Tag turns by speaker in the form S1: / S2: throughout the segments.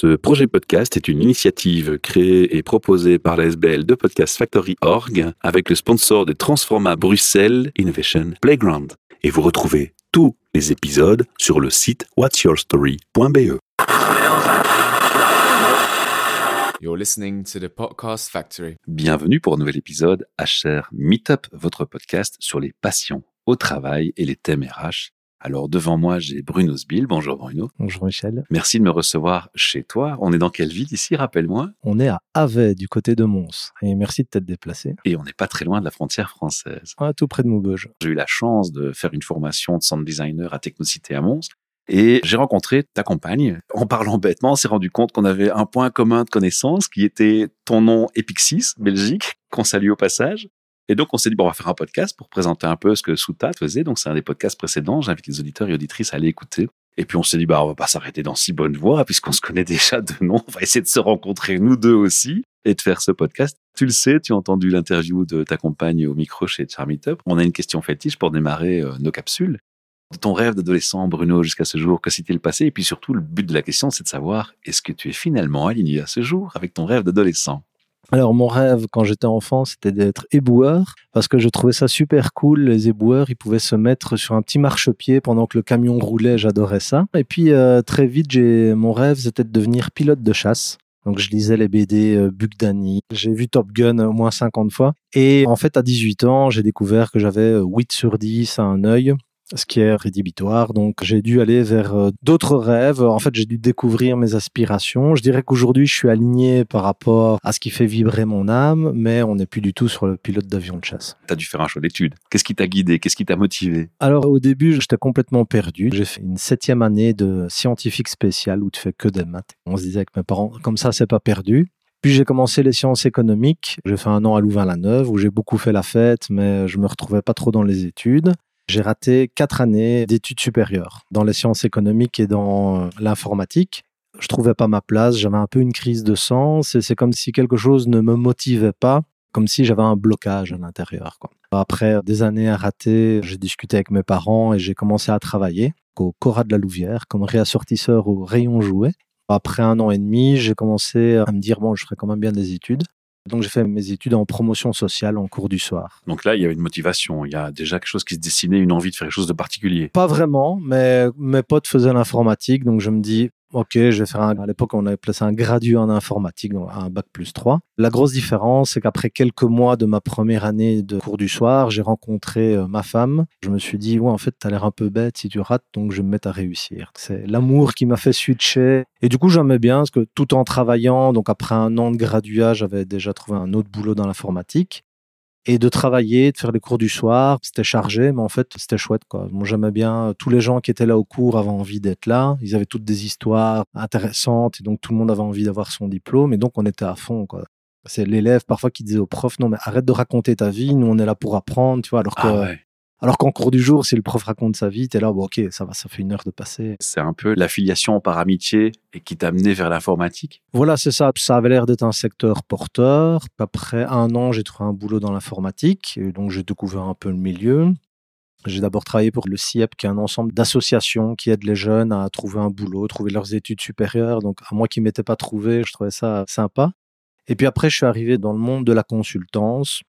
S1: Ce projet podcast est une initiative créée et proposée par la SBL de Podcast Factory Org avec le sponsor de Transforma Bruxelles Innovation Playground. Et vous retrouvez tous les épisodes sur le site whatsyourstory.be.
S2: You're listening to the Podcast Factory.
S1: Bienvenue pour un nouvel épisode HR Meetup, votre podcast sur les passions au travail et les thèmes RH. Alors devant moi, j'ai Bruno Sbill. Bonjour Bruno.
S3: Bonjour Michel.
S1: Merci de me recevoir chez toi. On est dans quelle ville ici, rappelle-moi?
S3: On est à Avey, du côté de Mons. Et merci de t'être déplacé.
S1: Et on n'est pas très loin de la frontière française.
S3: Ouais, tout près de Maubeuge.
S1: J'ai eu la chance de faire une formation de sound designer à Technocité à Mons. Et j'ai rencontré ta compagne. En parlant bêtement, on s'est rendu compte qu'on avait un point commun de connaissance qui était ton nom Epixis, Belgique, qu'on salue au passage. Et donc, on s'est dit, bon, on va faire un podcast pour présenter un peu ce que Souta faisait. Donc, c'est un des podcasts précédents. J'invite les auditeurs et auditrices à aller écouter. Et puis, on s'est dit, bah, on va pas s'arrêter dans si bonne voie, puisqu'on se connaît déjà de nom. On va essayer de se rencontrer, nous deux aussi, et de faire ce podcast. Tu le sais, tu as entendu l'interview de ta compagne au micro chez Charmeetup. On a une question fétiche pour démarrer euh, nos capsules. Ton rêve d'adolescent, Bruno, jusqu'à ce jour, que s'est-il passé? Et puis surtout, le but de la question, c'est de savoir, est-ce que tu es finalement aligné à ce jour avec ton rêve d'adolescent?
S3: Alors, mon rêve quand j'étais enfant, c'était d'être éboueur parce que je trouvais ça super cool. Les éboueurs, ils pouvaient se mettre sur un petit marchepied pendant que le camion roulait. J'adorais ça. Et puis, euh, très vite, j'ai mon rêve, c'était de devenir pilote de chasse. Donc, je lisais les BD euh, Danny. J'ai vu Top Gun au moins 50 fois. Et en fait, à 18 ans, j'ai découvert que j'avais 8 sur 10 à un œil ce qui est rédhibitoire. Donc j'ai dû aller vers euh, d'autres rêves. En fait, j'ai dû découvrir mes aspirations. Je dirais qu'aujourd'hui, je suis aligné par rapport à ce qui fait vibrer mon âme, mais on n'est plus du tout sur le pilote d'avion de chasse.
S1: Tu as dû faire un choix d'études. Qu'est-ce qui t'a guidé? Qu'est-ce qui t'a motivé?
S3: Alors au début, j'étais complètement perdu. J'ai fait une septième année de scientifique spécial où tu fais que des maths. On se disait avec mes parents, comme ça, c'est pas perdu. Puis j'ai commencé les sciences économiques. J'ai fait un an à Louvain-la-Neuve où j'ai beaucoup fait la fête, mais je me retrouvais pas trop dans les études. J'ai raté quatre années d'études supérieures dans les sciences économiques et dans euh, l'informatique. Je trouvais pas ma place, j'avais un peu une crise de sens et c'est comme si quelque chose ne me motivait pas, comme si j'avais un blocage à l'intérieur. Après des années à rater, j'ai discuté avec mes parents et j'ai commencé à travailler au Cora de la Louvière comme réassortisseur au rayon jouet. Après un an et demi, j'ai commencé à me dire bon, je ferai quand même bien des études. Donc j'ai fait mes études en promotion sociale en cours du soir.
S1: Donc là, il y avait une motivation, il y a déjà quelque chose qui se dessinait, une envie de faire quelque chose de particulier.
S3: Pas vraiment, mais mes potes faisaient l'informatique, donc je me dis, Ok, je vais faire un, à l'époque, on avait placé un gradué en informatique, donc un bac plus 3. La grosse différence, c'est qu'après quelques mois de ma première année de cours du soir, j'ai rencontré euh, ma femme. Je me suis dit, ouais, en fait, t'as l'air un peu bête si tu rates, donc je me mettre à réussir. C'est l'amour qui m'a fait switcher. Et du coup, j'aimais bien, parce que tout en travaillant, donc après un an de graduat, j'avais déjà trouvé un autre boulot dans l'informatique et de travailler, de faire les cours du soir. C'était chargé, mais en fait, c'était chouette. Quoi. Moi, j'aimais bien. Tous les gens qui étaient là au cours avaient envie d'être là. Ils avaient toutes des histoires intéressantes et donc tout le monde avait envie d'avoir son diplôme. Et donc, on était à fond. Quoi. C'est l'élève parfois qui disait au prof, non, mais arrête de raconter ta vie. Nous, on est là pour apprendre, tu vois. Alors
S1: Ah
S3: que
S1: ouais.
S3: Alors qu'en cours du jour, si le prof raconte sa vie, t'es là, bon, ok, ça va, ça fait une heure de passer.
S1: C'est un peu l'affiliation par amitié et qui t'a amené vers l'informatique.
S3: Voilà, c'est ça. Ça avait l'air d'être un secteur porteur. Après un an, j'ai trouvé un boulot dans l'informatique. Et donc, j'ai découvert un peu le milieu. J'ai d'abord travaillé pour le CIEP, qui est un ensemble d'associations qui aident les jeunes à trouver un boulot, trouver leurs études supérieures. Donc, à moi qui ne m'étais pas trouvé, je trouvais ça sympa. Et puis après, je suis arrivé dans le monde de la consultance.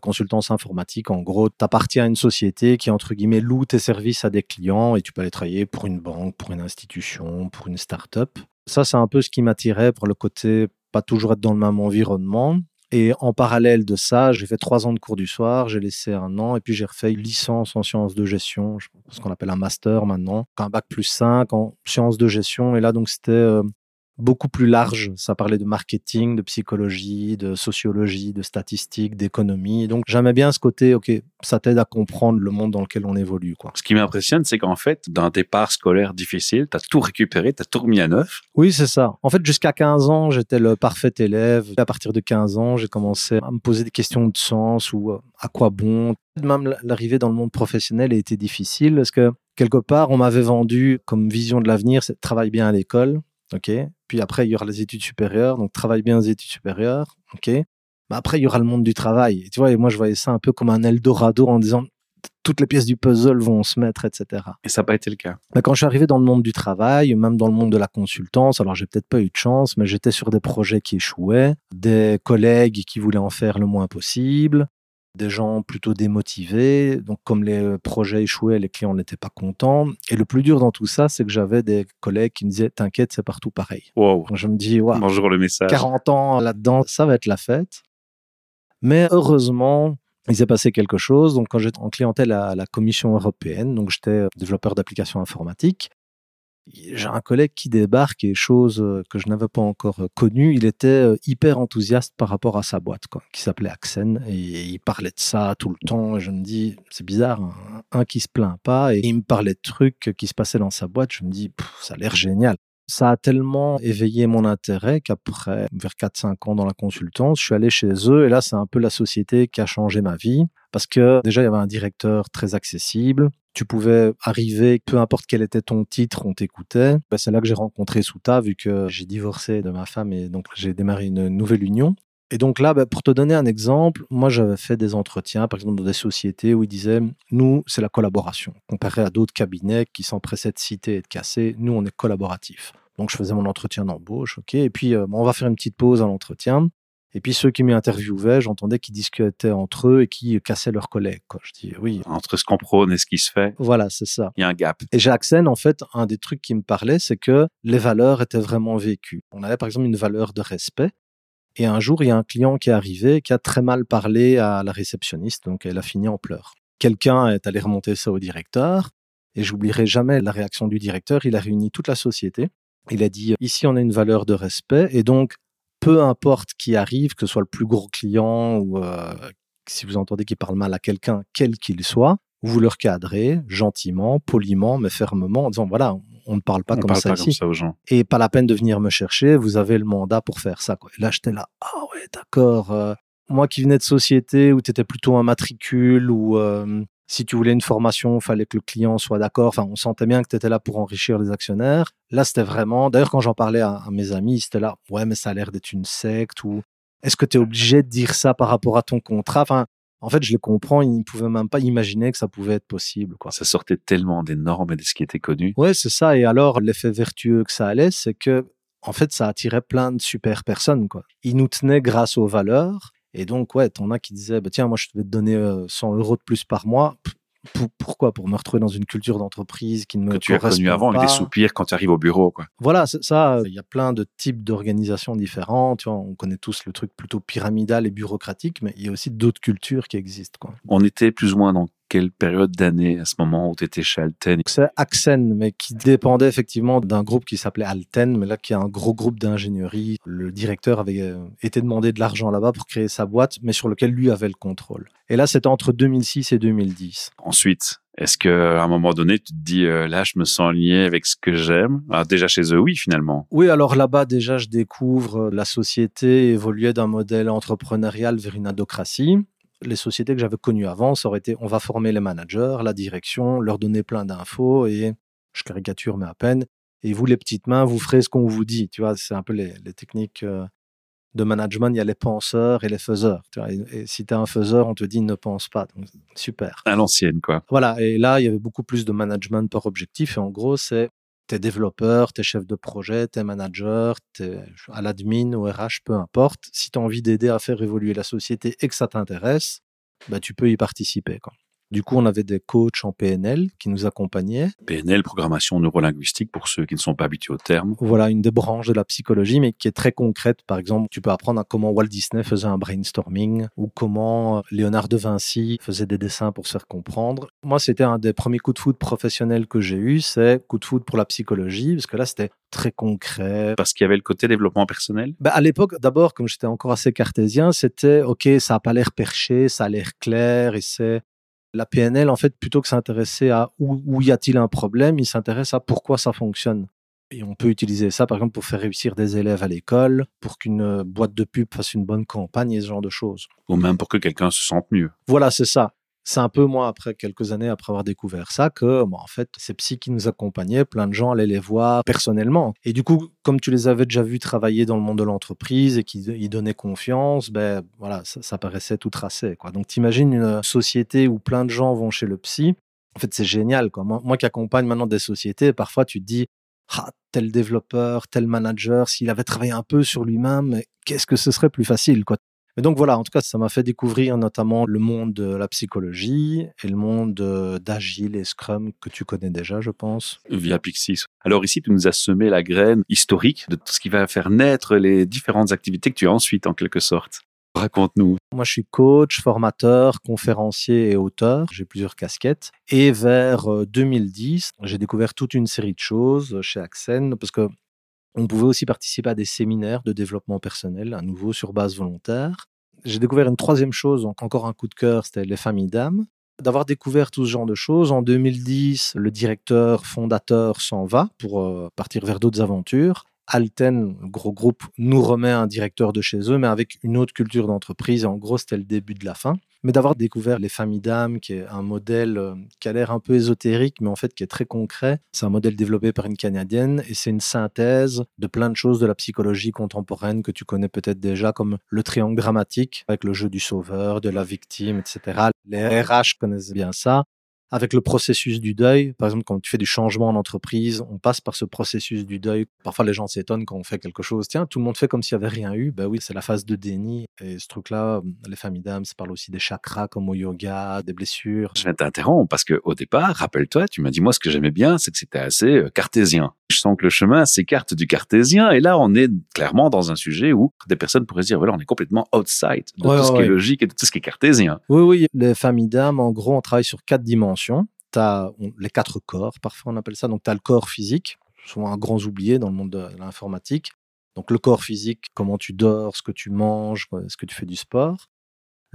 S3: Consultance informatique, en gros, t'appartiens à une société qui, entre guillemets, loue tes services à des clients et tu peux aller travailler pour une banque, pour une institution, pour une start-up. Ça, c'est un peu ce qui m'attirait pour le côté pas toujours être dans le même environnement. Et en parallèle de ça, j'ai fait trois ans de cours du soir, j'ai laissé un an et puis j'ai refait une licence en sciences de gestion, ce qu'on appelle un master maintenant, un bac plus 5 en sciences de gestion. Et là, donc, c'était euh, beaucoup plus large. Ça parlait de marketing, de psychologie, de sociologie, de statistiques, d'économie. Donc, j'aimais bien ce côté, OK, ça t'aide à comprendre le monde dans lequel on évolue, quoi.
S1: Ce qui m'impressionne, c'est qu'en fait, d'un départ scolaire difficile, tu as tout récupéré, tu as tout remis à neuf.
S3: Oui, c'est ça. En fait, jusqu'à 15 ans, j'étais le parfait élève. À partir de 15 ans, j'ai commencé à me poser des questions de sens ou euh, à quoi bon? Même l'arrivée dans le monde professionnel a été difficile parce que quelque part, on m'avait vendu comme vision de l'avenir, c'est travaille bien à l'école, ok? Puis après, il y aura les études supérieures, donc travaille bien aux études supérieures, ok? Mais après, il y aura le monde du travail. Et tu vois, et moi, je voyais ça un peu comme un Eldorado en disant, toutes les pièces du puzzle vont se mettre, etc.
S1: Et ça n'a pas été le cas.
S3: Mais quand je suis arrivé dans le monde du travail, même dans le monde de la consultance, alors j'ai peut-être pas eu de chance, mais j'étais sur des projets qui échouaient, des collègues qui voulaient en faire le moins possible, des gens plutôt démotivés. Donc, comme les projets échouaient, les clients n'étaient pas contents. Et le plus dur dans tout ça, c'est que j'avais des collègues qui me disaient T'inquiète, c'est partout pareil.
S1: Wow.
S3: Donc, je me dis ouais,
S1: Bonjour le message.
S3: 40 ans là-dedans, ça va être la fête. Mais heureusement, il s'est passé quelque chose. Donc, quand j'étais en clientèle à la Commission européenne, donc j'étais développeur d'applications informatiques, j'ai un collègue qui débarque et chose euh, que je n'avais pas encore euh, connue. Il était euh, hyper enthousiaste par rapport à sa boîte, quoi, qui s'appelait Axen. Et il parlait de ça tout le temps. Je me dis, c'est bizarre, un, un, qui se plaint pas. Et il me parlait de trucs qui se passaient dans sa boîte. Je me dis, ça a l'air génial. Ça a tellement éveillé mon intérêt qu'après, vers 4-5 ans dans la consultance, je suis allé chez eux. Et là, c'est un peu la société qui a changé ma vie. Parce que déjà, il y avait un directeur très accessible tu pouvais arriver, peu importe quel était ton titre, on t'écoutait. Bah, c'est là que j'ai rencontré Souta, vu que j'ai divorcé de ma femme et donc j'ai démarré une nouvelle union. Et donc là, bah, pour te donner un exemple, moi j'avais fait des entretiens, par exemple dans des sociétés où ils disaient, nous, c'est la collaboration. Comparé à d'autres cabinets qui s'empressaient de citer et de casser, nous, on est collaboratif. Donc je faisais mon entretien d'embauche, ok, et puis euh, on va faire une petite pause à l'entretien. Et puis ceux qui m'interviewaient, j'entendais qu'ils discutaient entre eux et qui cassaient leurs collègues. Quoi. Je dis oui.
S1: Entre ce qu'on prône et ce qui se fait.
S3: Voilà, c'est ça.
S1: Il y a un gap.
S3: Et Jackson, en fait, un des trucs qui me parlait, c'est que les valeurs étaient vraiment vécues. On avait par exemple une valeur de respect. Et un jour, il y a un client qui est arrivé, qui a très mal parlé à la réceptionniste, donc elle a fini en pleurs. Quelqu'un est allé remonter ça au directeur, et j'oublierai jamais la réaction du directeur. Il a réuni toute la société. Il a dit, ici, on a une valeur de respect, et donc, peu importe qui arrive, que ce soit le plus gros client ou euh, si vous entendez qu'il parle mal à quelqu'un, quel qu'il soit, vous le recadrez gentiment, poliment, mais fermement, en disant voilà, on ne parle pas,
S1: On
S3: comme,
S1: parle
S3: ça
S1: pas
S3: ici.
S1: comme ça aux gens.
S3: Et pas la peine de venir me chercher, vous avez le mandat pour faire ça. Quoi. Et là, j'étais là, ah ouais, d'accord. euh, moi qui venais de société où tu étais plutôt un matricule, ou euh, si tu voulais une formation, fallait que le client soit d'accord. Enfin, on sentait bien que tu étais là pour enrichir les actionnaires. Là, c'était vraiment. D'ailleurs, quand j'en parlais à, à mes amis, c'était là, ouais, mais ça a l'air d'être une secte, ou est-ce que tu es obligé de dire ça par rapport à ton contrat? Enfin, en fait, je le comprends, ils ne pouvaient même pas imaginer que ça pouvait être possible. Quoi.
S1: Ça sortait tellement des normes et de ce qui était connu.
S3: Ouais, c'est ça. Et alors, l'effet vertueux que ça allait, c'est que, en fait, ça attirait plein de super personnes. Quoi. Ils nous tenaient grâce aux valeurs. Et donc, ouais, t'en as qui disaient, bah, tiens, moi, je vais te donner euh, 100 euros de plus par mois. Pour- pourquoi? Pour me retrouver dans une culture d'entreprise qui ne me
S1: Que tu as connu avant avec des soupirs quand tu arrives au bureau, quoi.
S3: Voilà, ça. Il y a plein de types d'organisations différentes. Tu vois, on connaît tous le truc plutôt pyramidal et bureaucratique, mais il y a aussi d'autres cultures qui existent. Quoi.
S1: On était plus ou moins dans quelle période d'année à ce moment où tu étais chez Alten?
S3: C'est Axen, mais qui dépendait effectivement d'un groupe qui s'appelait Alten, mais là qui est un gros groupe d'ingénierie. Le directeur avait euh, été demandé de l'argent là-bas pour créer sa boîte, mais sur lequel lui avait le contrôle. Et là, c'était entre 2006 et 2010.
S1: Ensuite, est-ce qu'à un moment donné, tu te dis, euh, là, je me sens lié avec ce que j'aime? Ah, Déjà chez eux, oui, finalement.
S3: Oui, alors là-bas, déjà, je découvre euh, la société évoluait d'un modèle entrepreneurial vers une adocratie. Les sociétés que j'avais connues avant, ça aurait été on va former les managers, la direction, leur donner plein d'infos et je caricature, mais à peine. Et vous, les petites mains, vous ferez ce qu'on vous dit. Tu vois, c'est un peu les, les techniques euh, de management. Il y a les penseurs et les faiseurs. Tu vois, et, et si tu es un faiseur, on te dit ne pense pas. Donc, super.
S1: À l'ancienne, quoi.
S3: Voilà, et là, il y avait beaucoup plus de management par objectif. Et en gros, c'est t'es développeur, t'es chef de projet, t'es manager, t'es à l'admin, au RH, peu importe. Si tu as envie d'aider à faire évoluer la société et que ça t'intéresse, bah, tu peux y participer. Quoi. Du coup, on avait des coachs en PNL qui nous accompagnaient.
S1: PNL, programmation neurolinguistique, pour ceux qui ne sont pas habitués au terme.
S3: Voilà, une des branches de la psychologie, mais qui est très concrète. Par exemple, tu peux apprendre à comment Walt Disney faisait un brainstorming ou comment Léonard de Vinci faisait des dessins pour se faire comprendre. Moi, c'était un des premiers coups de foot professionnels que j'ai eu, c'est coup de foot pour la psychologie, parce que là, c'était très concret.
S1: Parce qu'il y avait le côté développement personnel?
S3: Bah, à l'époque, d'abord, comme j'étais encore assez cartésien, c'était OK, ça a pas l'air perché, ça a l'air clair, et c'est la PNL, en fait, plutôt que s'intéresser à où, où y a-t-il un problème, il s'intéresse à pourquoi ça fonctionne. Et on peut utiliser ça, par exemple, pour faire réussir des élèves à l'école, pour qu'une euh, boîte de pub fasse une bonne campagne et ce genre de choses.
S1: Ou même pour que quelqu'un se sente mieux.
S3: Voilà, c'est ça. C'est un peu moi, après quelques années, après avoir découvert ça, que en fait, ces psys qui nous accompagnaient, plein de gens allaient les voir personnellement. Et du coup, comme tu les avais déjà vus travailler dans le monde de l'entreprise et qu'ils donnaient confiance, ben voilà, ça, paraissait tout tracé. Quoi. Donc, t'imagines une société où plein de gens vont chez le psy. En fait, c'est génial. Moi, moi qui accompagne maintenant des sociétés, parfois tu te dis, ah, tel développeur, tel manager, s'il avait travaillé un peu sur lui-même, qu'est-ce que ce serait plus facile quoi? Mais donc voilà, en tout cas, ça m'a fait découvrir notamment le monde de la psychologie et le monde d'Agile et Scrum que tu connais déjà, je pense.
S1: Via Pixis. Alors ici, tu nous as semé la graine historique de tout ce qui va faire naître les différentes activités que tu as ensuite, en quelque sorte. Raconte-nous.
S3: Moi, je suis coach, formateur, conférencier et auteur. J'ai plusieurs casquettes. Et vers 2010, euh, j'ai découvert toute une série de choses chez Axen parce que on pouvait aussi participer à des séminaires de développement personnel, à nouveau sur base volontaire. J'ai découvert une troisième chose, donc encore un coup de cœur, c'était les familles d'âmes. D'avoir découvert tout ce genre de choses, en 2010, le directeur fondateur s'en va pour euh, partir vers d'autres aventures. Alten, gros groupe, nous remet un directeur de chez eux, mais avec une autre culture d'entreprise. En gros, c'était le début de la fin. Mais d'avoir découvert les familles d'âmes, qui est un modèle euh, qui a l'air un peu ésotérique, mais en fait qui est très concret. C'est un modèle développé par une Canadienne et c'est une synthèse de plein de choses de la psychologie contemporaine que tu connais peut-être déjà, comme le triangle dramatique, avec le jeu du sauveur, de la victime, etc. Les RH connaissent bien ça avec le processus du deuil. Par exemple, quand tu fais du changement en entreprise, on passe par ce processus du deuil. Parfois, les gens s'étonnent quand on fait quelque chose. Tiens, tout le monde fait comme s'il n'y avait rien eu. Ben oui, c'est la phase de déni. Et ce truc-là, les familles d'âmes, ça parle aussi des chakras comme au yoga, des blessures.
S1: Je vais t'interrompre parce qu'au départ, rappelle-toi, tu m'as dit, moi, ce que j'aimais bien, c'est que c'était assez euh, cartésien. Je sens que le chemin s'écarte du cartésien. Et là, on est clairement dans un sujet où des personnes pourraient se dire, voilà, on est complètement outside de tout ce qui est logique et de tout ce qui est cartésien.
S3: Oui, oui. Les familles d'âmes, en gros, on travaille sur quatre dimensions tu as les quatre corps, parfois on appelle ça. Donc, tu as le corps physique, souvent un grand oublié dans le monde de l'informatique. Donc, le corps physique, comment tu dors, ce que tu manges, est-ce que tu fais du sport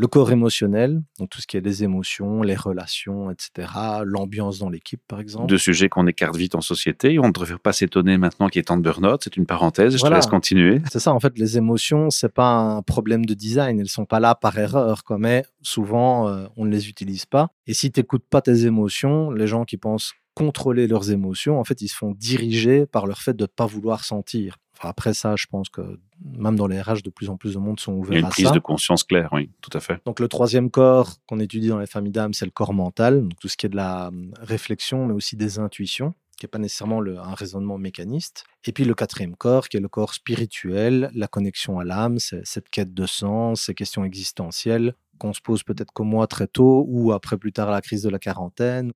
S3: le corps émotionnel, donc tout ce qui est les émotions, les relations, etc., l'ambiance dans l'équipe, par exemple.
S1: Deux sujets qu'on écarte vite en société. On ne devrait pas s'étonner maintenant qu'il est temps de burn-out. C'est une parenthèse. Je te laisse continuer.
S3: C'est ça. En fait, les émotions, c'est pas un problème de design. Elles sont pas là par erreur, quoi. Mais souvent, euh, on ne les utilise pas. Et si tu n'écoutes pas tes émotions, les gens qui pensent contrôler leurs émotions, en fait, ils se font diriger par leur fait de ne pas vouloir sentir. Après ça, je pense que même dans les RH, de plus en plus de monde sont ouverts à ça.
S1: Une prise de conscience claire, oui, tout à fait.
S3: Donc le troisième corps qu'on étudie dans les familles d'âmes, c'est le corps mental, donc tout ce qui est de la hum, réflexion, mais aussi des intuitions qui n'est pas nécessairement le, un raisonnement mécaniste. Et puis le quatrième corps, qui est le corps spirituel, la connexion à l'âme, c'est cette quête de sens, ces questions existentielles qu'on se pose peut-être comme moi très tôt ou après plus tard la crise de la quarantaine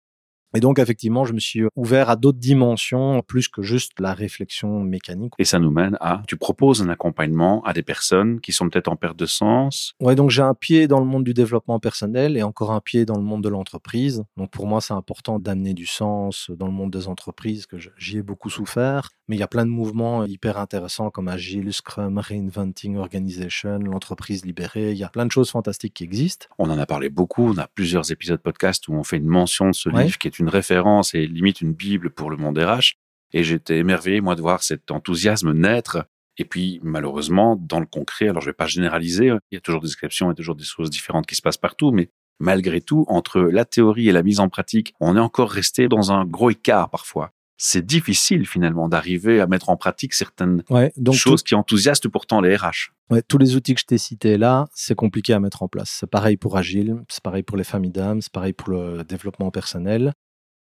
S3: et donc, effectivement, je me suis ouvert à d'autres dimensions, plus que juste la réflexion mécanique.
S1: Et ça nous mène à, tu proposes un accompagnement à des personnes qui sont peut-être en perte de sens.
S3: Ouais, donc j'ai un pied dans le monde du développement personnel et encore un pied dans le monde de l'entreprise. Donc pour moi, c'est important d'amener du sens dans le monde des entreprises, que j'y ai beaucoup souffert. Mais il y a plein de mouvements hyper intéressants comme Agile, Scrum, Reinventing Organization, l'entreprise libérée. Il y a plein de choses fantastiques qui existent.
S1: On en a parlé beaucoup. On a plusieurs épisodes podcast où on fait une mention de ce livre qui est une référence et limite une bible pour le monde RH. Et j'étais émerveillé, moi, de voir cet enthousiasme naître. Et puis, malheureusement, dans le concret, alors je vais pas généraliser, hein, il y a toujours des exceptions, a toujours des choses différentes qui se passent partout, mais malgré tout, entre la théorie et la mise en pratique, on est encore resté dans un gros écart parfois c'est difficile finalement d'arriver à mettre en pratique certaines choses qui enthousiastent pourtant les RH.
S3: Ouais, tous les outils que je t'ai cités là, c'est compliqué à mettre en place. C'est pareil pour Agile, c'est pareil pour les familles d'âmes, c'est pareil pour le développement personnel.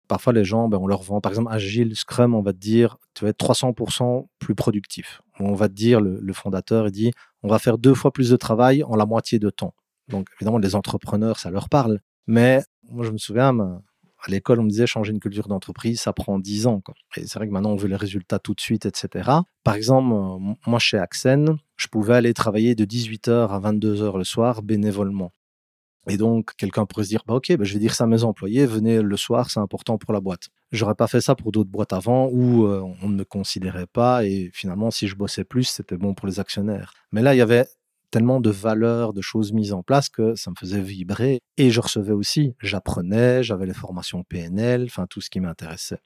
S3: Parfois, les gens, ben, on leur vend, par exemple, Agile, Scrum, on va te dire, tu vas être 300% plus productif. On va te dire, le, fondateur, il dit, on va faire deux fois plus de travail en la moitié de temps. Donc, évidemment, les entrepreneurs, ça leur parle. Mais moi, je me souviens, à l'école, on me disait changer une culture d'entreprise, ça prend 10 ans. Et c'est vrai que maintenant, on veut les résultats tout de suite, etc. Par exemple, euh, moi, chez Axen, je pouvais aller travailler de 18h à 22h le soir bénévolement. Et donc, quelqu'un pourrait se dire, bah, OK, bah, je vais dire ça à mes employés, venez le soir, c'est important pour la boîte. J'aurais pas fait ça pour d'autres boîtes avant où euh, on ne me considérait pas et finalement, si je bossais plus, c'était bon pour les actionnaires. Mais là, il y avait tellement de valeurs, de choses mises en place que ça me faisait vibrer. Et je recevais aussi, j'apprenais, j'avais les formations PNL, enfin tout ce qui m'intéressait.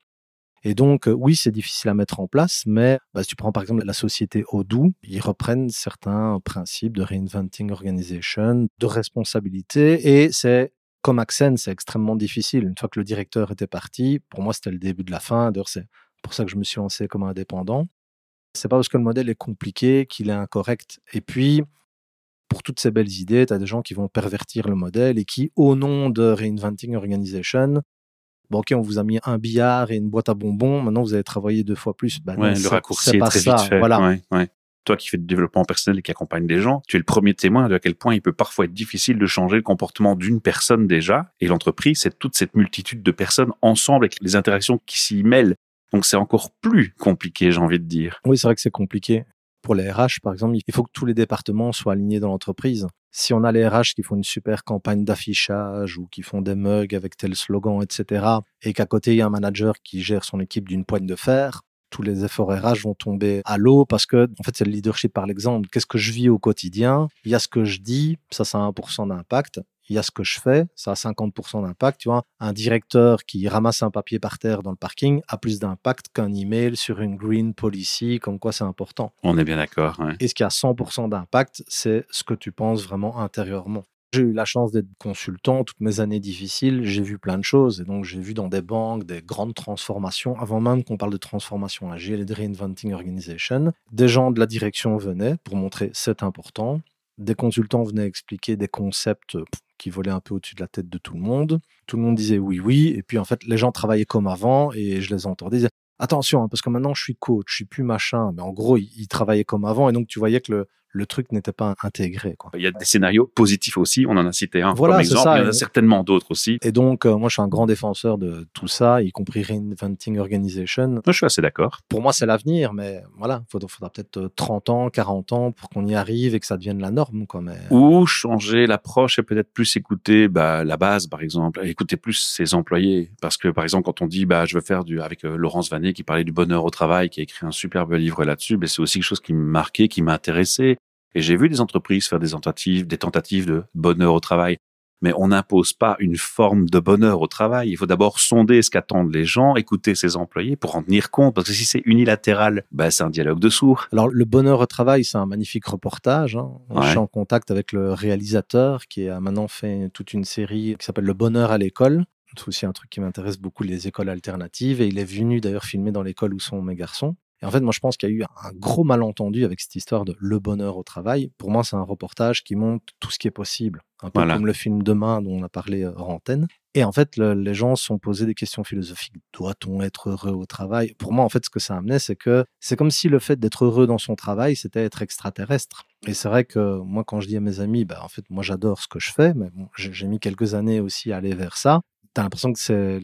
S3: Et donc, euh, oui, c'est difficile à mettre en place, mais bah, si tu prends par exemple la société Odoo, ils reprennent certains principes de reinventing organization, de responsabilité, et c'est comme Accent, c'est extrêmement difficile. Une fois que le directeur était parti, pour moi, c'était le début de la fin. D'ailleurs, c'est pour ça que je me suis lancé comme indépendant. C'est pas parce que le modèle est compliqué qu'il est incorrect. Et puis, pour toutes ces belles idées, tu as des gens qui vont pervertir le modèle et qui, au nom de Reinventing Organization, bon, ok, on vous a mis un billard et une boîte à bonbons, maintenant vous allez travailler deux fois plus.
S1: Ouais, le raccourci est, très vite fait. Voilà. Ouais, Toi qui fais du développement personnel et qui accompagne des gens, tu es le premier témoin de à quel point il peut parfois être difficile de changer le comportement d'une personne déjà. Et l'entreprise, c'est toute cette multitude de personnes ensemble avec les interactions qui s'y mêlent. Donc c'est encore plus compliqué, j'ai envie de dire.
S3: Oui, c'est vrai que c'est compliqué. Pour les RH, par exemple, il faut que tous les départements soient alignés dans l'entreprise. Si on a les RH qui font une super campagne d'affichage ou qui font des mugs avec tel slogan, etc., et qu'à côté, il y a un manager qui gère son équipe d'une poigne de fer, tous les efforts RH vont tomber à l'eau parce que, en fait, c'est le leadership par l'exemple. Qu'est-ce que je vis au quotidien? Il y a ce que je dis, ça, ça a 1% d'impact il y a ce que je fais, ça a 50% d'impact. Tu vois, un directeur qui ramasse un papier par terre dans le parking a plus d'impact qu'un email sur une green policy, comme quoi c'est important.
S1: On est bien d'accord.
S3: Et ce qui a 100% d'impact, c'est ce que tu penses vraiment intérieurement. J'ai eu la chance d'être consultant toutes mes années difficiles. J'ai vu plein de choses. Et donc, j'ai vu dans des banques des grandes transformations. Avant même qu'on parle de transformation agile et de reinventing organization, des gens de la direction venaient pour montrer c'est important. Des consultants venaient expliquer des concepts qui volaient un peu au-dessus de la tête de tout le monde. Tout le monde disait oui, oui. Et puis, en fait, les gens travaillaient comme avant et je les entendais dire attention, hein, parce que maintenant, je suis coach, je suis plus machin. Mais en gros, ils travaillaient comme avant. Et donc, tu voyais que le, le truc n'était pas intégré. Quoi.
S1: Il y a des scénarios positifs aussi, on en a cité un voilà, comme exemple, il y en a certainement d'autres aussi.
S3: Et donc, euh, moi, je suis un grand défenseur de tout ça, y compris Reinventing Organization.
S1: Je suis assez d'accord.
S3: Pour moi, c'est l'avenir, mais voilà, il faudra, peut-être 30 euh, ans, 40 ans pour qu'on y arrive et que ça devienne la norme. Quoi, mais...
S1: Ou changer l'approche et peut-être plus écouter bah, la base, par exemple, écouter plus ses employés. Parce que, par exemple, quand on dit, bah, je veux faire du, avec euh, Laurence Vanet qui parlait du bonheur au travail, qui a écrit un superbe livre là-dessus, mais c'est aussi quelque chose qui me marquait, qui m'a intéressé. Et j'ai vu des entreprises faire des tentatives, des tentatives de bonheur au travail. Mais on n'impose pas une forme de bonheur au travail. Il faut d'abord sonder ce qu'attendent les gens, écouter ses employés pour en tenir compte. Parce que si c'est unilatéral, ben c'est un dialogue de sourds.
S3: Alors, le bonheur au travail, c'est un magnifique reportage. Hein. Je suis en contact avec le réalisateur qui a maintenant fait toute une série qui s'appelle Le bonheur à l'école. C'est aussi un truc qui m'intéresse beaucoup, les écoles alternatives. Et il est venu d'ailleurs filmer dans l'école où sont mes garçons. Et en fait, moi, je pense qu'il y a eu un gros malentendu avec cette histoire de le bonheur au travail. Pour moi, c'est un reportage qui montre tout ce qui est possible, un peu comme le film Demain dont on a parlé euh, en antenne. Et en fait, les gens se sont posés des questions philosophiques. Doit-on être heureux au travail? Pour moi, en fait, ce que ça amenait, c'est que c'est comme si le fait d'être heureux dans son travail, c'était être extraterrestre. Et c'est vrai que moi, quand je dis à mes amis, bah, en fait, moi, j'adore ce que je fais, mais bon, j'ai mis quelques années aussi à aller vers ça tu as l'impression que c'est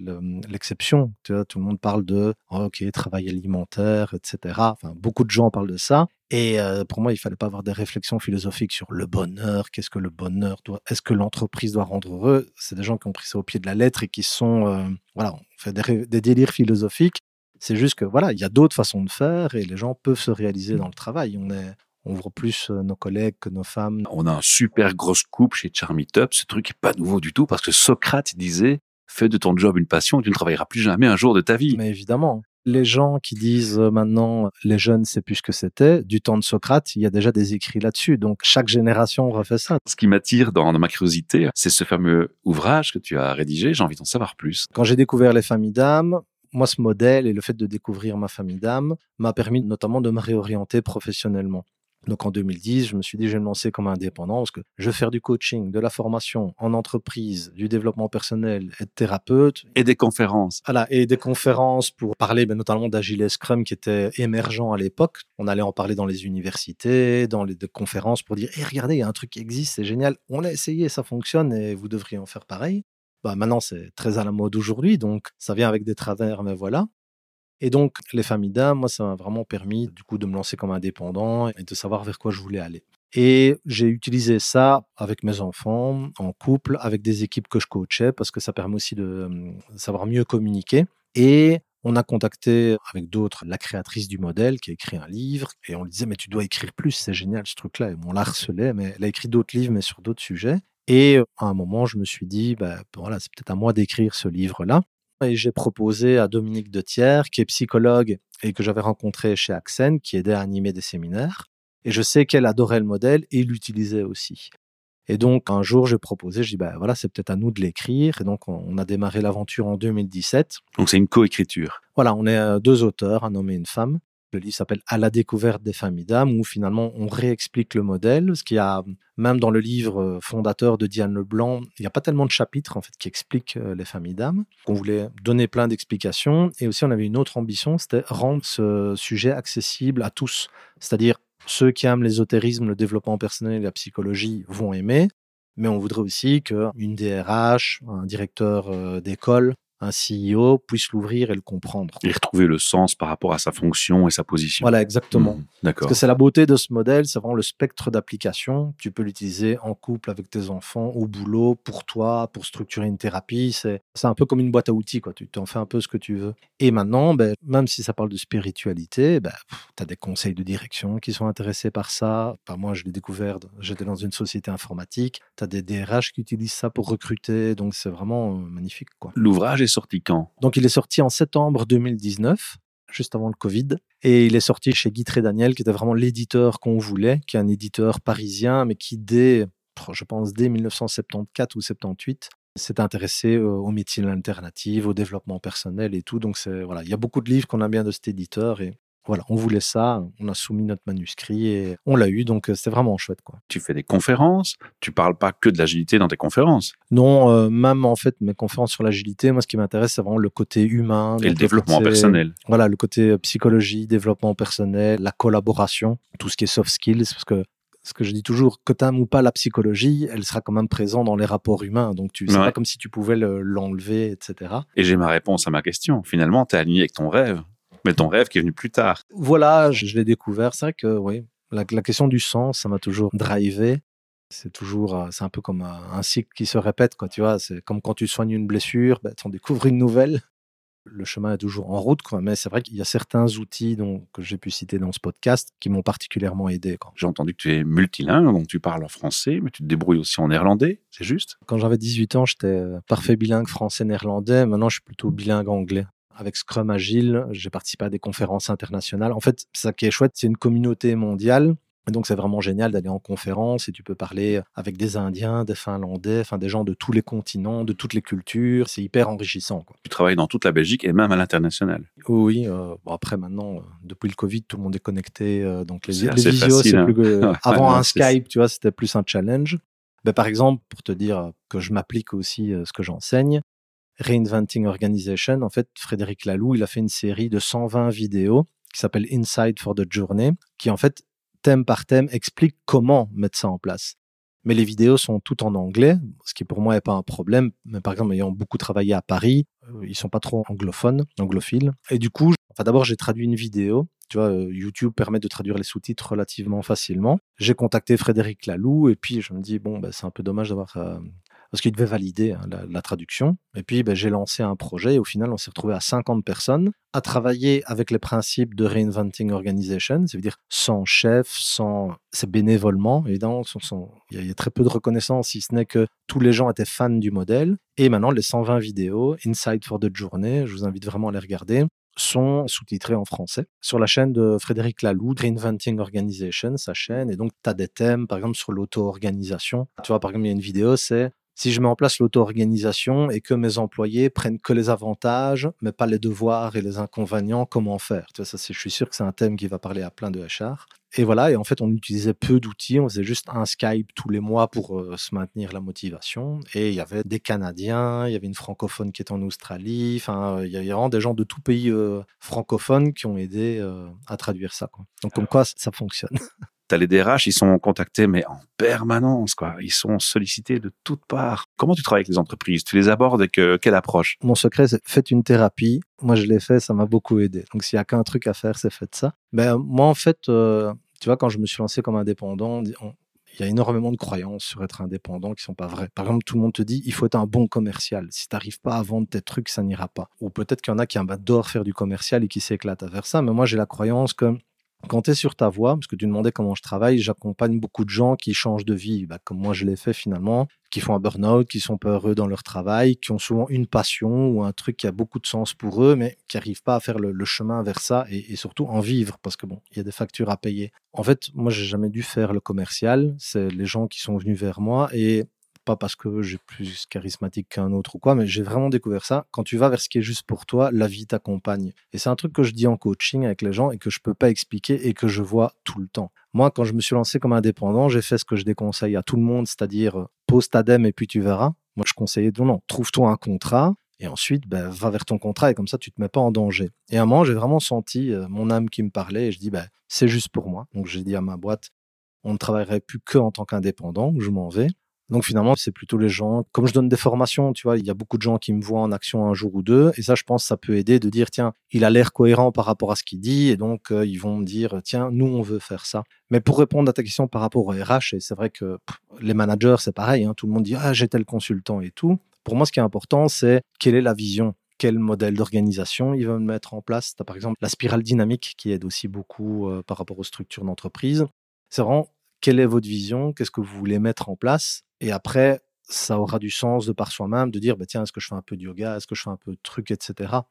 S3: l'exception. Tu vois, tout le monde parle de oh, OK, travail alimentaire, etc. Enfin, beaucoup de gens parlent de ça. Et euh, pour moi, il fallait pas avoir des réflexions philosophiques sur le bonheur. Qu'est-ce que le bonheur doit Est-ce que l'entreprise doit rendre heureux? C'est des gens qui ont pris ça au pied de la lettre et qui sont euh, voilà, on fait des, des délires philosophiques. C'est juste que voilà, il y a d'autres façons de faire et les gens peuvent se réaliser dans le travail. On est on voit plus euh, nos collègues que nos femmes.
S1: On a un super gros coupe chez Charmy Top. Ce truc est pas nouveau du tout parce que Socrate disait fais de ton job une passion, tu ne travailleras plus jamais un jour de ta vie.
S3: Mais évidemment. Les gens qui disent euh, maintenant les jeunes c'est plus ce que c'était, du temps de Socrate, il y a déjà des écrits là-dessus. Donc chaque génération refait ça.
S1: Ce qui m'attire dans, ma curiosité, c'est ce fameux ouvrage que tu as rédigé. J'ai envie d'en savoir plus.
S3: Quand j'ai découvert les familles d'âmes, moi, ce modèle et le fait de découvrir ma famille d'âmes m'a permis notamment de me réorienter professionnellement. Donc en 2010, je me suis dit, je vais me lancer comme indépendant parce que je veux faire du coaching, de la formation en entreprise, du développement personnel, être thérapeute.
S1: Et des conférences.
S3: Voilà, et des conférences pour parler ben, notamment d'Agile Scrum qui était émergent à l'époque. On allait en parler dans les universités, dans les conférences pour dire, hey, regardez, il y a un truc qui existe, c'est génial, on l'a essayé, ça fonctionne et vous devriez en faire pareil. Bah, maintenant, c'est très à la mode aujourd'hui, donc ça vient avec des travers, mais voilà. Et donc, les familles d'âmes, moi, ça m'a vraiment permis du coup de me lancer comme indépendant et de savoir vers quoi je voulais aller. Et j'ai utilisé ça avec mes enfants, en couple, avec des équipes que je coachais, parce que ça permet aussi de hum, savoir mieux communiquer. Et on a contacté avec d'autres la créatrice du modèle qui a écrit un livre et on lui disait mais tu dois écrire plus, c'est génial ce truc-là. Et on la harcelait, mais elle a écrit d'autres livres mais sur d'autres sujets. Et à un moment, je me suis dit, bah, voilà, c'est peut-être à moi d'écrire ce livre-là. Et j'ai proposé à Dominique Dethier, qui est psychologue et que j'avais rencontré chez Axen, qui aidait à animer des séminaires. Et je sais qu'elle adorait le modèle et l'utilisait aussi. Et donc, un jour, j'ai proposé, je dis, bah, voilà, c'est peut-être à nous de l'écrire. Et donc, on a démarré l'aventure en 2017.
S1: Donc, c'est une coécriture.
S3: Voilà, on est euh, deux auteurs, un homme et une femme. Le livre s'appelle À la découverte des familles d'âme, où finalement on réexplique le modèle. Ce qu'il y a, même dans le livre euh, fondateur de Diane Leblanc, il n'y a pas tellement de chapitres en fait qui expliquent euh, les familles d'âme. On voulait donner plein d'explications. Et aussi, on avait une autre ambition, c'était rendre ce sujet accessible à tous. C'est-à-dire, ceux qui aiment l'ésotérisme, le développement personnel et la psychologie vont aimer, mais on voudrait aussi qu'une DRH, un directeur euh, d'école, un CEO puisse l'ouvrir et le comprendre.
S1: Et retrouver le sens par rapport à sa fonction et sa position.
S3: Voilà, exactement.
S1: Mmh, D'accord.
S3: Parce que c'est la beauté de ce modèle, c'est vraiment le spectre d'application. Tu peux l'utiliser en couple avec tes enfants, au boulot, pour toi, pour structurer une thérapie. C'est un peu comme une boîte à outils, quoi. Tu t'en fais un peu ce que tu veux. Et maintenant, ben, même si ça parle de spiritualité, ben, tu as des conseils de direction qui sont intéressés par ça. Par moi, je l'ai découvert, j'étais dans une société informatique. Tu as des DRH qui utilisent ça pour recruter. Donc, c'est vraiment euh, magnifique, quoi.
S1: L'ouvrage est sorti quand?
S3: Donc, il est sorti en septembre 2019 juste avant le Covid. Et il est sorti chez Guy Daniel, qui était vraiment l'éditeur qu'on voulait, qui est un éditeur parisien, mais qui dès, je pense, dès 1974 ou 78, s'est intéressé aux métiers alternatifs, au développement personnel et tout. Donc, c'est, voilà, il y a beaucoup de livres qu'on a bien de cet éditeur et voilà, on voulait ça, on a soumis notre manuscrit et on l'a eu, donc c'est vraiment chouette. Quoi.
S1: Tu fais des conférences, tu parles pas que de l'agilité dans tes conférences.
S3: Non, euh, même en fait, mes conférences sur l'agilité, moi ce qui m'intéresse, c'est vraiment le côté humain.
S1: Et le développement personnel.
S3: Voilà, le côté psychologie, développement personnel, la collaboration, tout ce qui est soft skills, parce que ce que je dis toujours, que tu aimes ou pas la psychologie, elle sera quand même présente dans les rapports humains. Donc, tu sais pas comme si tu pouvais l'enlever, etc.
S1: Et j'ai ma réponse à ma question. Finalement, tu es aligné avec ton rêve. Mais ton rêve qui est venu plus tard.
S3: Voilà, je, l'ai découvert. C'est vrai que oui, la, question du sens, ça m'a toujours drivé. C'est toujours, euh, c'est un peu comme un, cycle qui se répète, quoi. Tu vois, c'est comme quand tu soignes une blessure, ben, tu en découvres une nouvelle. Le chemin est toujours en route, quoi. Mais c'est vrai qu'il y a certains outils dont, que j'ai pu citer dans ce podcast qui m'ont particulièrement aidé.
S1: J'ai entendu que tu es multilingue, donc tu parles en français, mais tu te débrouilles aussi en néerlandais, c'est juste?
S3: Quand j'avais 18 ans, j'étais euh, parfait bilingue français-néerlandais. Maintenant, je suis plutôt bilingue anglais avec Scrum Agile, j'ai participé à des conférences internationales. En fait, ça qui est chouette, c'est une communauté mondiale. Et donc, c'est vraiment génial d'aller en conférence et tu peux parler avec des Indiens, des Finlandais, enfin des gens de tous les continents, de toutes les cultures. C'est hyper enrichissant. Quoi.
S1: Tu travailles dans toute la Belgique et même à l'international.
S3: Oui, euh, bon après maintenant, euh, depuis le Covid, tout le monde est connecté. Euh, donc les, les visios, c'est hein. plus que... Avant un Skype, tu vois, c'était plus un challenge. Ben, par exemple, pour te dire que je m'applique aussi ce que j'enseigne, Reinventing Organization, en fait, Frédéric Laloux, il a fait une série de 120 vidéos qui s'appelle Inside for the Journey, qui en fait, thème par thème, explique comment mettre ça en place. Mais les vidéos sont toutes en anglais, ce qui pour moi n'est pas un problème. Mais par exemple, ayant beaucoup travaillé à Paris, euh, ils sont pas trop anglophones, anglophiles. Et du coup, enfin, d'abord, j'ai traduit une vidéo. Tu vois, euh, YouTube permet de traduire les sous-titres relativement facilement. J'ai contacté Frédéric Laloux et puis je me dis, bon, bah, c'est un peu dommage d'avoir euh, parce qu'il devait valider hein, la, traduction. Et puis, ben, j'ai lancé un projet et au final, on s'est retrouvé à 50 personnes à travailler avec les principes de Reinventing Organization, c'est-à-dire sans chef, sans... c'est bénévolement, évidemment, il y, a très peu de reconnaissance, si ce n'est que tous les gens étaient fans du modèle. Et maintenant, les 120 vidéos, Inside for the Journey, je vous invite vraiment à les regarder, sont sous-titrés en français sur la chaîne de Frédéric Laloux, Reinventing Organization, sa chaîne. Et donc, tu as des thèmes, par exemple, sur l'auto-organisation. Tu vois, par exemple, il y a une vidéo, c'est si je mets en place l'auto-organisation et que mes employés prennent que les avantages, mais pas les devoirs et les inconvénients, comment faire? Tu vois, ça, Je suis sûr que c'est un thème qui va parler à plein de HR. Et voilà, et en fait, on utilisait peu d'outils, on faisait juste un Skype tous les mois pour euh, se maintenir la motivation. Et il y avait des Canadiens, il y avait une francophone qui est en Australie, enfin, il y a vraiment des gens de tout pays euh, francophones qui ont aidé euh, à traduire ça. Quoi. Donc, comme quoi, ça fonctionne.
S1: T'as les DRH, ils sont contactés, mais en permanence, quoi. Ils sont sollicités de toutes parts. Comment tu travailles avec les entreprises? Tu les abordes avec euh, quelle approche?
S3: Mon secret, c'est faites une thérapie. Moi, je l'ai fait, ça m'a beaucoup aidé. Donc, s'il y a qu'un truc à faire, c'est faites ça. Ben, moi, en fait, euh, tu vois, quand je me suis lancé comme indépendant, il y a énormément de croyances sur être indépendant qui sont pas vraies. Par exemple, tout le monde te dit il faut être un bon commercial. Si tu n'arrives pas à vendre tes trucs, ça n'ira pas. Ou peut-être qu'il y en a qui adorent faire du commercial et qui s'éclatent à faire ça. Mais moi, j'ai la croyance que quand tu es sur ta voie, parce que tu demandais comment je travaille, j'accompagne beaucoup de gens qui changent de vie, bah, comme moi je l'ai fait finalement, qui font un burn-out, qui sont pas heureux dans leur travail, qui ont souvent une passion ou un truc qui a beaucoup de sens pour eux, mais qui n'arrivent pas à faire le, chemin vers ça et, surtout en vivre parce que bon, il y a des factures à payer. En fait, moi, j'ai jamais dû faire le commercial. C'est les gens qui sont venus vers moi et parce que j'ai plus charismatique qu'un autre ou quoi, mais j'ai vraiment découvert ça. Quand tu vas vers ce qui est juste pour toi, la vie t'accompagne. Et c'est un truc que je dis en coaching avec les gens et que je peux pas expliquer et que je vois tout le temps. Moi, quand je me suis lancé comme indépendant, j'ai fait ce que je déconseille à tout le monde, c'est-à-dire euh, pose ta dème et puis tu verras. Moi, je conseillais non, non, trouve-toi un contrat et ensuite ben, va vers ton contrat et comme ça, tu te mets pas en danger. Et à un moment, j'ai vraiment senti euh, mon âme qui me parlait et je dis ben, c'est juste pour moi. Donc j'ai dit à ma boîte, on ne travaillerait plus que en tant qu'indépendant, je m'en vais. Donc finalement, c'est plutôt les gens. Comme je donne des formations, tu vois, il y a beaucoup de gens qui me voient en action un jour ou deux, et ça, je pense, ça peut aider de dire tiens, il a l'air cohérent par rapport à ce qu'il dit, et donc euh, ils vont me dire tiens, nous on veut faire ça. Mais pour répondre à ta question par rapport au RH, et c'est vrai que les managers, c'est pareil, hein, tout le monde dit ah j'ai tel consultant et tout. Pour moi, ce qui est important, c'est quelle est la vision quel modèle d'organisation ils veulent mettre en place. Tu as par exemple la spirale dynamique qui aide aussi beaucoup euh, par rapport aux structures d'entreprise. C'est vraiment quelle est votre vision, qu'est-ce que vous voulez mettre en place et après, ça aura du sens de par soi-même de dire, bah, tiens, est-ce que je fais un peu de yoga, est-ce que je fais un peu de trucs, etc.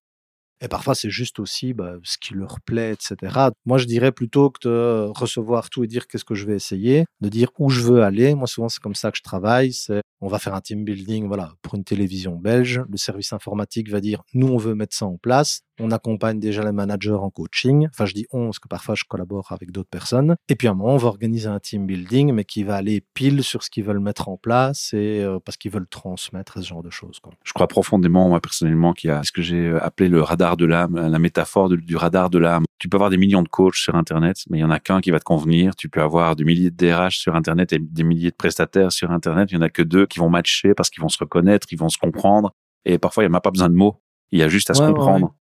S3: Et parfois, c'est juste aussi bah, ce qui leur plaît, etc. Moi, je dirais plutôt que de recevoir tout et dire qu'est-ce que je vais essayer, de dire où je veux aller. Moi, souvent, c'est comme ça que je travaille. C'est on va faire un team building, voilà, pour une télévision belge. Le service informatique va dire, nous, on veut mettre ça en place. On accompagne déjà les managers en coaching. Enfin, je dis on, parce que parfois, je collabore avec d'autres personnes. Et puis, à un moment, on va organiser un team building, mais qui va aller pile sur ce qu'ils veulent mettre en place et euh, parce qu'ils veulent transmettre ce genre de choses.
S1: Je crois profondément, moi, personnellement, qu'il y a ce que j'ai appelé le radar de l'âme, la métaphore du radar de l'âme. Tu peux avoir des millions de coachs sur Internet, mais il y en a qu'un qui va te convenir. Tu peux avoir des milliers de DRH sur Internet et des milliers de prestataires sur Internet. Il y en a que deux qui vont matcher parce qu'ils vont se reconnaître, ils vont se comprendre. Et parfois, il n'y a même pas besoin de mots. Il y a juste à se comprendre.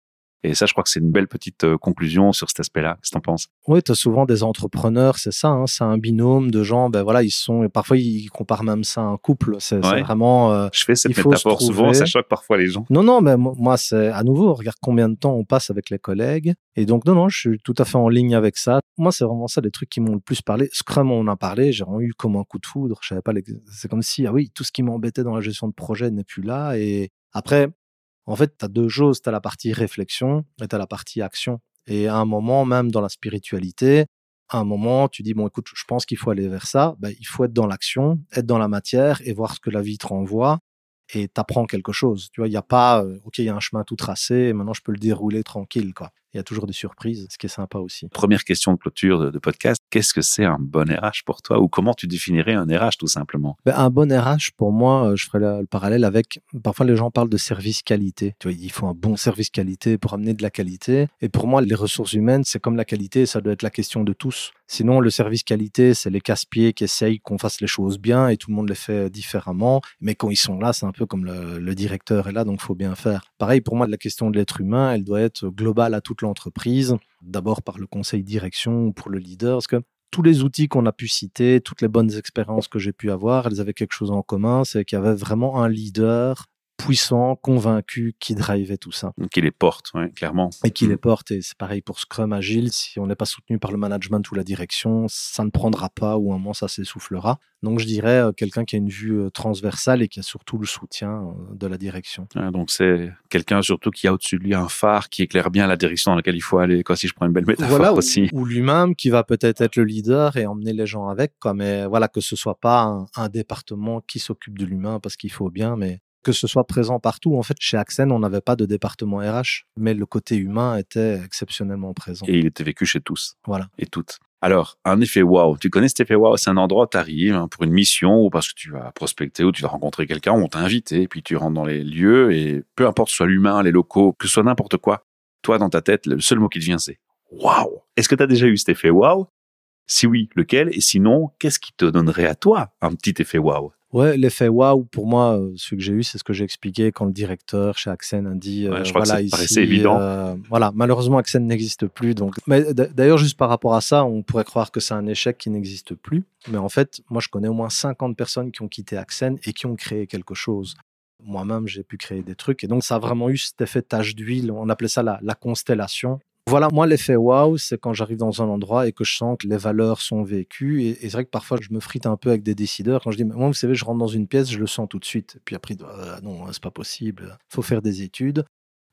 S1: Et ça, je crois que c'est une belle petite euh, conclusion sur cet aspect-là. Qu'est-ce que tu en penses?
S3: Oui, tu as souvent des entrepreneurs, c'est ça. Hein, c'est un binôme de gens. Ben voilà, ils sont. Et parfois, ils comparent même ça à un couple. C'est vraiment.
S1: Euh, je fais cette métaphore souvent. Ça choque parfois les gens.
S3: Non, non, mais moi, c'est à nouveau. Regarde combien de temps on passe avec les collègues. Et donc, non, non, je suis tout à fait en ligne avec ça. Moi, c'est vraiment ça, les trucs qui m'ont le plus parlé. Scrum, on en a parlé. J'ai vraiment eu comme un coup de foudre. Je savais pas. C'est comme si, ah oui, tout ce qui m'embêtait dans la gestion de projet n'est plus là. Et après, en fait, tu as deux choses. Tu as la partie réflexion et tu as la partie action. Et à un moment, même dans la spiritualité, à un moment, tu dis, bon, écoute, je pense qu'il faut aller vers ça. Ben, il faut être dans l'action, être dans la matière et voir ce que la vie te renvoie et t'apprends quelque chose. Tu vois, il n'y a pas, euh, OK, il y a un chemin tout tracé et maintenant je peux le dérouler tranquille, quoi il y a toujours des surprises, ce qui est sympa aussi.
S1: Première question de clôture de, podcast, qu'est-ce que c'est un bon RH pour toi ou comment tu définirais un RH tout simplement?
S3: Ben, Un bon RH, pour moi, euh, je ferai le, parallèle avec, parfois les gens parlent de service qualité. Tu vois, il faut un bon service qualité pour amener de la qualité. Et pour moi, les ressources humaines, c'est comme la qualité, ça doit être la question de tous. Sinon, le service qualité, c'est les casse-pieds qui essayent qu'on fasse les choses bien et tout le monde les fait différemment. Mais quand ils sont là, c'est un peu comme le, le directeur est là, donc il faut bien faire. Pareil, pour moi, la question de l'être humain, elle doit être globale à l'entreprise, d'abord par le conseil direction ou pour le leader, parce que tous les outils qu'on a pu citer, toutes les bonnes expériences que j'ai pu avoir, elles avaient quelque chose en commun, c'est qu'il y avait vraiment un leader puissant, convaincu, qui drivait tout ça.
S1: Qui les porte, oui, clairement.
S3: Et qui les porte. Et c'est pareil pour Scrum Agile. Si on n'est pas soutenu par le management ou la direction, ça ne prendra pas ou à un moment ça s'essoufflera. Donc je dirais euh, quelqu'un qui a une vue euh, transversale et qui a surtout le soutien euh, de la direction.
S1: donc c'est quelqu'un surtout qui a au-dessus de lui un phare qui éclaire bien la direction dans laquelle il faut aller. Quoi, si je prends une belle métaphore
S3: voilà,
S1: aussi.
S3: Ou, lui-même qui va peut-être être le leader et emmener les gens avec. Quoi. Mais voilà, que ce soit pas un, un département qui s'occupe de l'humain parce qu'il faut bien, mais que ce soit présent partout. En fait, chez Axen, on n'avait pas de département RH, mais le côté humain était exceptionnellement présent.
S1: Et il était vécu chez tous.
S3: Voilà.
S1: Et toutes. Alors, un effet wow. Tu connais cet effet wow C'est un endroit où tu arrives hein, pour une mission ou parce que tu vas prospecter ou tu vas rencontrer quelqu'un, on t'a invité, et puis tu rentres dans les lieux et peu importe soit l'humain, les locaux, que ce soit n'importe quoi, toi, dans ta tête, le seul mot qui te vient, c'est wow. Est-ce que tu as déjà eu cet effet wow Si oui, lequel? Et sinon, qu'est-ce qui te donnerait à toi un petit effet wow
S3: Ouais, l'effet waouh, pour moi, euh, ce que j'ai eu, c'est ce que j'ai expliqué quand le directeur chez Axen a dit
S1: euh, voilà, ici, évident. Euh,
S3: voilà, malheureusement, Axen n'existe plus. Donc, mais d'ailleurs, juste par rapport à ça, on pourrait croire que c'est un échec qui n'existe plus. Mais en fait, moi, je connais au moins 50 personnes qui ont quitté Axen et qui ont créé quelque chose. Moi-même, j'ai pu créer des trucs. Et donc, ça a vraiment eu cet effet tache d'huile. On appelait ça la, la constellation Voilà, moi, l'effet waouh, c'est quand j'arrive dans un endroit et que je sens que les valeurs sont vécues. Et, c'est vrai que parfois, je me frite un peu avec des décideurs. Quand je dis, moi, vous savez, je rentre dans une pièce, je le sens tout de suite. Puis après, ah, non, c'est pas possible. faut faire des études.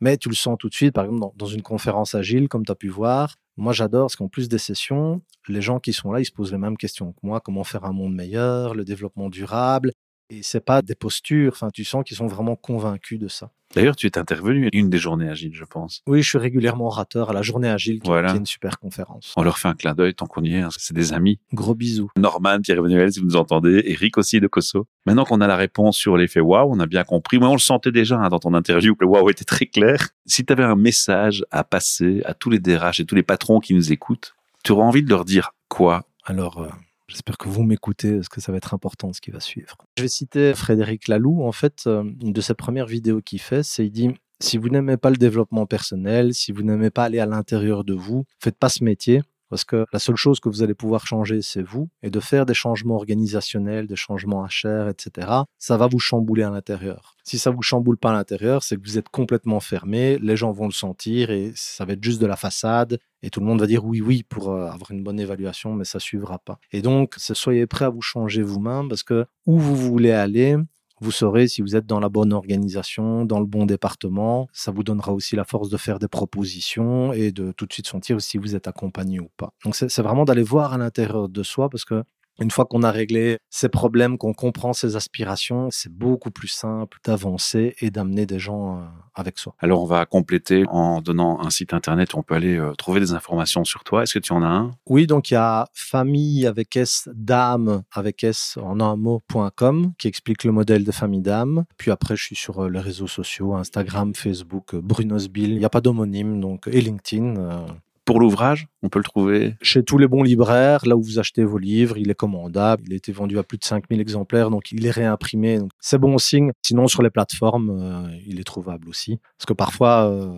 S3: Mais tu le sens tout de suite, par exemple, dans, une conférence agile, comme tu as pu voir. Moi, j'adore parce qu'en plus des sessions, les gens qui sont là, ils se posent les mêmes questions que moi. Comment faire un monde meilleur, le développement durable? Et c'est pas des postures. Enfin, tu sens qu'ils sont vraiment convaincus de ça.
S1: D'ailleurs, tu es intervenu à une des journées agiles, je pense.
S3: Oui, je suis régulièrement orateur à la journée agile, qui, est une super conférence.
S1: On leur fait un clin d'œil tant qu'on y est. Hein, c'est des amis.
S3: Gros bisous.
S1: Norman, Pierre-Emmanuel, si vous nous entendez, Eric aussi de Cosso. Maintenant qu'on a la réponse sur l'effet waouh, on a bien compris. Moi, on le sentait déjà hein, dans ton interview que le waouh était très clair. Si tu avais un message à passer à tous les DRH et tous les patrons qui nous écoutent, tu aurais envie de leur dire quoi?
S3: Alors, euh, J'espère que vous m'écoutez parce que ça va être important ce qui va suivre. Je vais citer Frédéric Laloux. En fait, euh, une de ses premières vidéos qu'il fait, c'est il dit si vous n'aimez pas le développement personnel, si vous n'aimez pas aller à l'intérieur de vous, faites pas ce métier parce que la seule chose que vous allez pouvoir changer, c'est vous. Et de faire des changements organisationnels, des changements HR, etc., ça va vous chambouler à l'intérieur. Si ça vous chamboule pas à l'intérieur, c'est que vous êtes complètement fermé, les gens vont le sentir et ça va être juste de la façade. Et tout le monde va dire oui, oui pour euh, avoir une bonne évaluation, mais ça suivra pas. Et donc, soyez prêt à vous changer vous-même parce que où vous voulez aller, vous saurez si vous êtes dans la bonne organisation, dans le bon département. Ça vous donnera aussi la force de faire des propositions et de tout de suite sentir si vous êtes accompagné ou pas. Donc c'est vraiment d'aller voir à l'intérieur de soi parce que une fois qu'on a réglé ces problèmes, qu'on comprend ses aspirations, c'est beaucoup plus simple d'avancer et d'amener des gens euh, avec soi.
S1: Alors on va compléter en donnant un site internet où on peut aller euh, trouver des informations sur toi. Est-ce que tu en as un?
S3: Oui, donc il y a famille avec S, dame avec S en un mot.com qui explique le modèle de famille d'âme. Puis après, je suis sur euh, les réseaux sociaux, Instagram, Facebook, Brunos Bill. Il n'y a pas d'homonyme, donc et LinkedIn.
S1: Pour l'ouvrage, on peut le trouver
S3: Chez tous les bons libraires, là où vous achetez vos livres, il est commandable. Il a été vendu à plus de 5000 exemplaires, donc il est réimprimé. C'est bon signe. Sinon, sur les plateformes, euh, il est trouvable aussi. Parce que parfois, euh,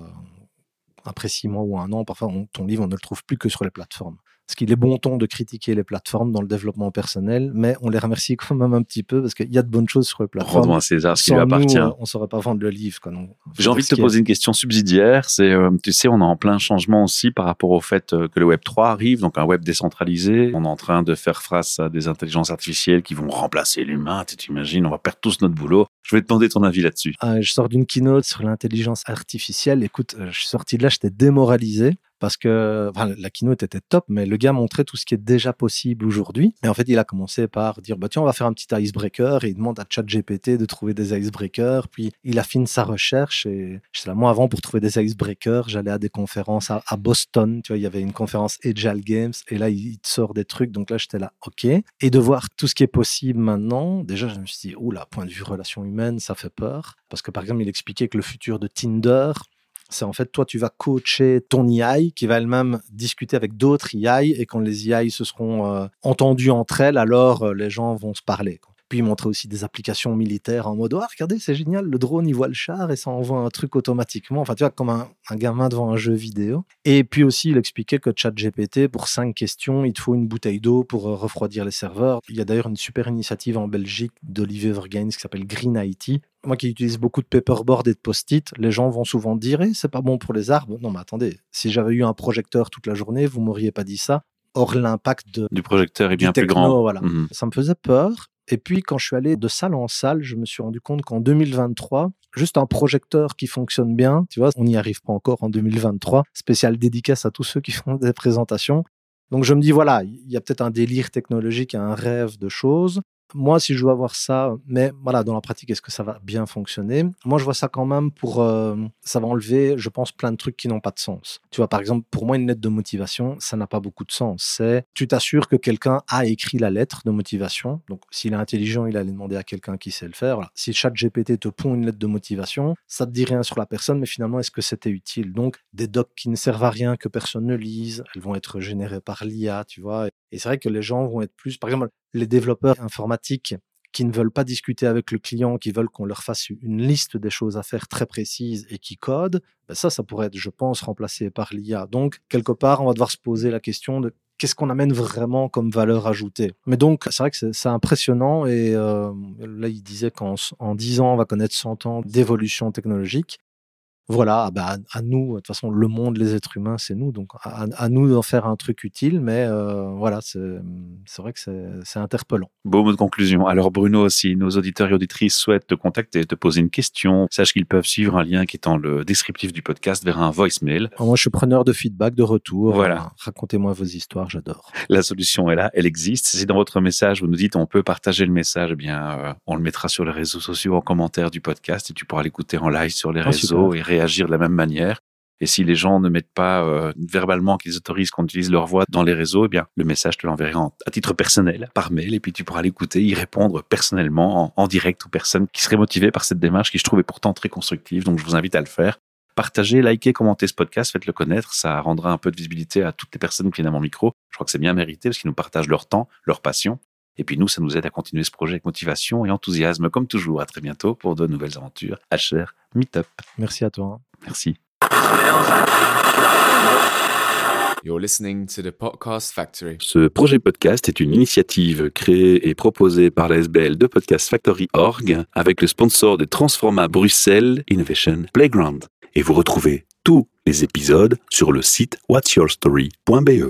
S3: après six mois ou un an, parfois, ton livre, on ne le trouve plus que sur les plateformes parce qu'il est bon ton de critiquer les plateformes dans le développement personnel, mais on les remercie quand même un petit peu parce qu'il y a de bonnes choses sur les plateformes.
S1: Rendons à César ce qui lui appartient.
S3: Euh, on ne saurait pas vendre le livre.
S1: J'ai envie de te poser une question subsidiaire. C'est, euh, tu sais, on est en plein changement aussi par rapport au fait euh, que le Web 3 arrive, donc un web décentralisé. On est en train de faire face à des intelligences artificielles qui vont remplacer l'humain. Tu t'imagines, on va perdre tous notre boulot. Je vais te demander ton avis là-dessus.
S3: Ah, je sors d'une keynote sur l'intelligence artificielle. Écoute, je suis sorti de là, j'étais démoralisé parce que la keynote était top, mais le gars montrait tout ce qui est déjà possible aujourd'hui. Et en fait, il a commencé par dire bah tiens, on va faire un petit icebreaker. Et il demande à ChatGPT de trouver des icebreakers. Puis il affine sa recherche. Et là, moi, avant, pour trouver des icebreakers, j'allais à des conférences à, Boston. Tu vois, il y avait une conférence Agile Games. Et là, il, te sort des trucs. Donc là, j'étais là, OK. Et de voir tout ce qui est possible maintenant, déjà, je me suis dit, oula, point de vue relation humaine, ça fait peur. Parce que par exemple, il expliquait que le futur de Tinder, c'est en fait, toi, tu vas coacher ton AI qui va elle-même discuter avec d'autres AI et quand les AI se seront euh, entendus entre elles, alors euh, les gens vont se parler. Puis il montrait aussi des applications militaires en mode oh, regardez, c'est génial, le drone il voit le char et ça envoie un truc automatiquement. Enfin, tu vois, comme un, gamin devant un jeu vidéo. Et puis aussi, il expliquait que ChatGPT, pour cinq questions, il te faut une bouteille d'eau pour euh, refroidir les serveurs. Il y a d'ailleurs une super initiative en Belgique d'Olivier Vergains qui s'appelle Green IT. Moi qui utilise beaucoup de paperboard et de post-it, les gens vont souvent dire eh, c'est pas bon pour les arbres. Non, mais attendez, si j'avais eu un projecteur toute la journée, vous m'auriez pas dit ça. Or, l'impact
S1: du projecteur est bien plus grand.
S3: Voilà. Mhm. Ça me faisait peur. Et puis, quand je suis allé de salle en salle, je me suis rendu compte qu'en 2023, juste un projecteur qui fonctionne bien, tu vois, on n'y arrive pas encore en 2023. Spécial dédicace à tous ceux qui font des présentations. Donc, je me dis, voilà, il y a peut-être un délire technologique, un rêve de choses moi, si je veux avoir ça, mais voilà, dans la pratique, est-ce que ça va bien fonctionner? Moi, je vois ça quand même pour. Euh, ça va enlever, je pense, plein de trucs qui n'ont pas de sens. Tu vois, par exemple, pour moi, une lettre de motivation, ça n'a pas beaucoup de sens. C'est tu t'assures que quelqu'un a écrit la lettre de motivation. Donc, s'il est intelligent, il allait demander à quelqu'un qui sait le faire. Voilà. Si GPT te pond une lettre de motivation, ça te dit rien sur la personne, mais finalement, est-ce que c'était utile? Donc, des docs qui ne servent à rien, que personne ne lise, elles vont être générées par l'IA, tu vois. Et c'est vrai que les gens vont être plus, par exemple, les développeurs informatiques qui ne veulent pas discuter avec le client, qui veulent qu'on leur fasse une liste des choses à faire très précises et qui codent, ben ça, ça pourrait être, je pense, remplacé par l'IA. Donc, quelque part, on va devoir se poser la question de qu'est-ce qu'on amène vraiment comme valeur ajoutée. Mais donc, c'est vrai que c'est impressionnant et euh, là, il disait qu'en en 10 ans, on va connaître 100 ans d'évolution technologique. Voilà, bah, à nous, de toute façon, le monde, les êtres humains, c'est nous, donc à, à nous d'en faire un truc utile, mais euh, voilà, c'est c'est vrai que c'est c'est interpellant.
S1: Beau mot de conclusion. Alors Bruno, si nos auditeurs et auditrices souhaitent te contacter, te poser une question, sache qu'ils peuvent suivre un lien qui est dans le descriptif du podcast vers un voicemail.
S3: Alors, Moi, je suis preneur de feedback, de retour.
S1: Voilà.
S3: Euh, Racontez-moi vos histoires, j'adore.
S1: La solution est là, elle existe. Si dans votre message, vous nous dites on peut partager le message, eh bien, euh, on le mettra sur les réseaux sociaux en commentaire du podcast et tu pourras l'écouter en live sur les
S3: Ah,
S1: réseaux
S3: super.
S1: et réagir de la même manière. Et si les gens ne mettent pas euh, verbalement qu'ils autorisent qu'on utilise leur voix dans les réseaux, eh bien, le message te l'enverrai en- à titre personnel, par mail, et puis tu pourras l'écouter, y répondre personnellement, en, en direct aux personnes qui seraient motivées par cette démarche qui, je trouve, est pourtant très constructive. Donc, je vous invite à le faire. Partagez, likez, commentez ce podcast, faites-le connaître. Ça rendra un peu de visibilité à toutes les personnes qui viennent à mon micro. Je crois que c'est bien mérité parce qu'ils nous partagent leur temps, leur passion. Et puis nous, ça nous aide à continuer ce projet avec motivation et enthousiasme, comme toujours. À très bientôt pour de nouvelles aventures. HR Meetup.
S3: Merci à toi. hein.
S1: Merci.
S2: You're listening to the Podcast Factory.
S1: Ce projet podcast est une initiative créée et proposée par la SBL de Podcast Factory Org avec le sponsor de Transforma Bruxelles Innovation Playground. Et vous retrouvez tous les épisodes sur le site whatsyourstory.be.